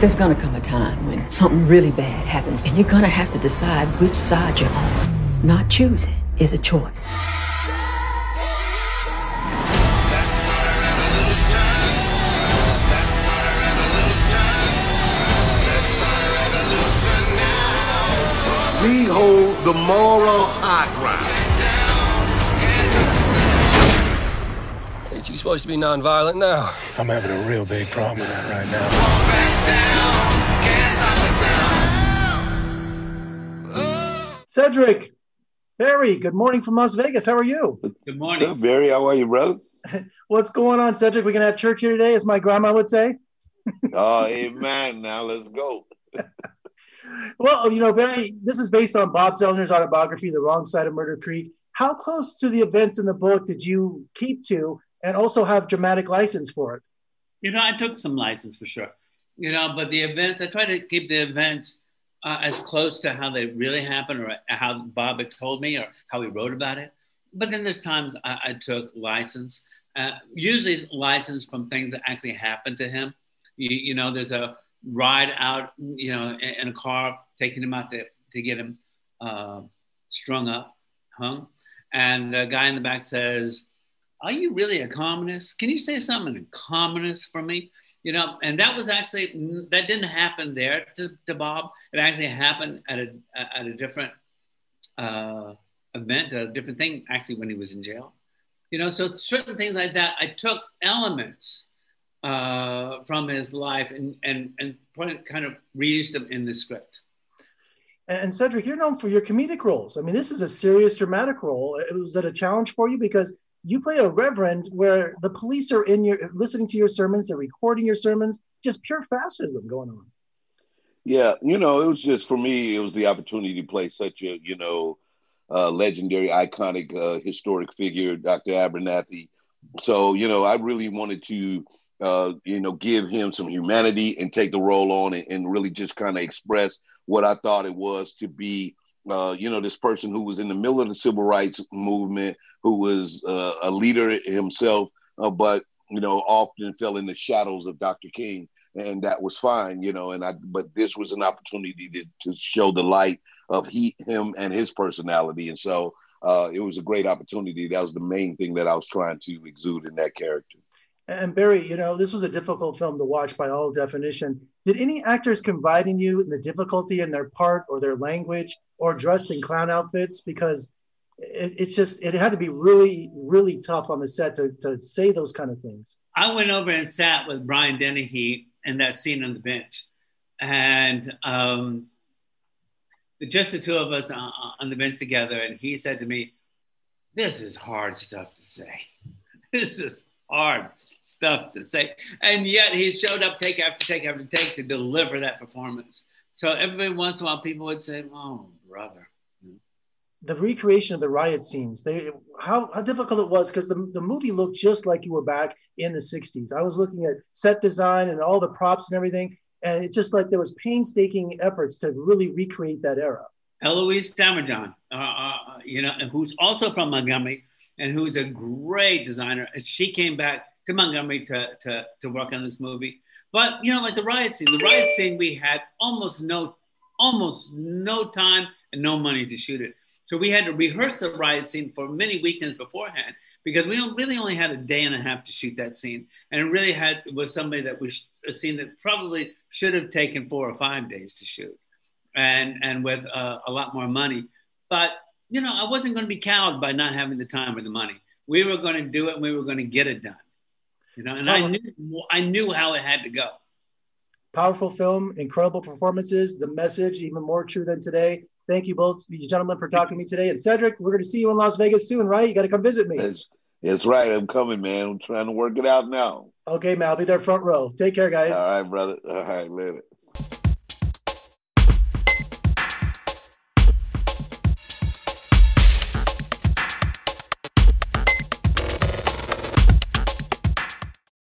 There's gonna come a time when something really bad happens, and you're gonna have to decide which side you're on. Not choosing is a choice. We hold the moral high ground. Ain't you supposed to be nonviolent now? I'm having a real big problem with that right now. Cedric, Barry, good morning from Las Vegas. How are you? Good morning. What's up, Barry? How are you, bro? What's going on, Cedric? We gonna have church here today, as my grandma would say. oh, amen. Now let's go. well, you know, Barry, this is based on Bob Zellner's autobiography, The Wrong Side of Murder Creek. How close to the events in the book did you keep to and also have dramatic license for it? You know, I took some license for sure. You know, but the events, I try to keep the events uh, as close to how they really happened or how Bob had told me or how he wrote about it. But then there's times I, I took license, uh, usually license from things that actually happened to him. You, you know, there's a ride out, you know, in, in, a car, taking him out to, to get him uh, strung up, hung. And the guy in the back says, are you really a communist? Can you say something in communist for me? You know, and that was actually that didn't happen there to, to Bob. It actually happened at a at a different uh, event, a different thing. Actually, when he was in jail, you know, so certain things like that, I took elements uh, from his life and and and kind of reused them in the script. And Cedric, you're known for your comedic roles. I mean, this is a serious dramatic role. Was that a challenge for you because you play a reverend where the police are in your listening to your sermons, they're recording your sermons, just pure fascism going on. Yeah, you know, it was just for me, it was the opportunity to play such a, you know, uh, legendary, iconic, uh, historic figure, Dr. Abernathy. So, you know, I really wanted to, uh, you know, give him some humanity and take the role on and, and really just kind of express what I thought it was to be uh, you know, this person who was in the middle of the civil rights movement, who was uh, a leader himself, uh, but you know, often fell in the shadows of Dr. King, and that was fine, you know. And I, but this was an opportunity to, to show the light of he, him, and his personality, and so uh, it was a great opportunity. That was the main thing that I was trying to exude in that character. And Barry, you know, this was a difficult film to watch by all definition. Did any actors confide in you in the difficulty in their part or their language or dressed in clown outfits? Because it, it's just, it had to be really, really tough on the set to, to say those kind of things. I went over and sat with Brian Dennehy in that scene on the bench. And um, just the two of us on, on the bench together. And he said to me, This is hard stuff to say. This is hard stuff to say. And yet he showed up take after take after take to deliver that performance. So every once in a while, people would say, "Oh, brother." The recreation of the riot scenes, they how, how difficult it was because the, the movie looked just like you were back in the 60s. I was looking at set design and all the props and everything, and it's just like there was painstaking efforts to really recreate that era. Eloise Damajon, uh, uh, you know, who's also from Montgomery, and who's a great designer. She came back to Montgomery to, to, to work on this movie. But you know, like the riot scene, the riot scene, we had almost no, almost no time and no money to shoot it. So we had to rehearse the riot scene for many weekends beforehand because we really only had a day and a half to shoot that scene, and it really had was somebody that was a scene that probably should have taken four or five days to shoot, and and with uh, a lot more money. But you know, I wasn't going to be cowed by not having the time or the money. We were going to do it and we were going to get it done. You know, and I knew I knew how it had to go. Powerful film, incredible performances, the message even more true than today. Thank you both, you gentlemen, for talking to me today. And Cedric, we're going to see you in Las Vegas soon, right? You got to come visit me. That's, that's right. I'm coming, man. I'm trying to work it out now. Okay, man. I'll be there front row. Take care, guys. All right, brother. All right, later.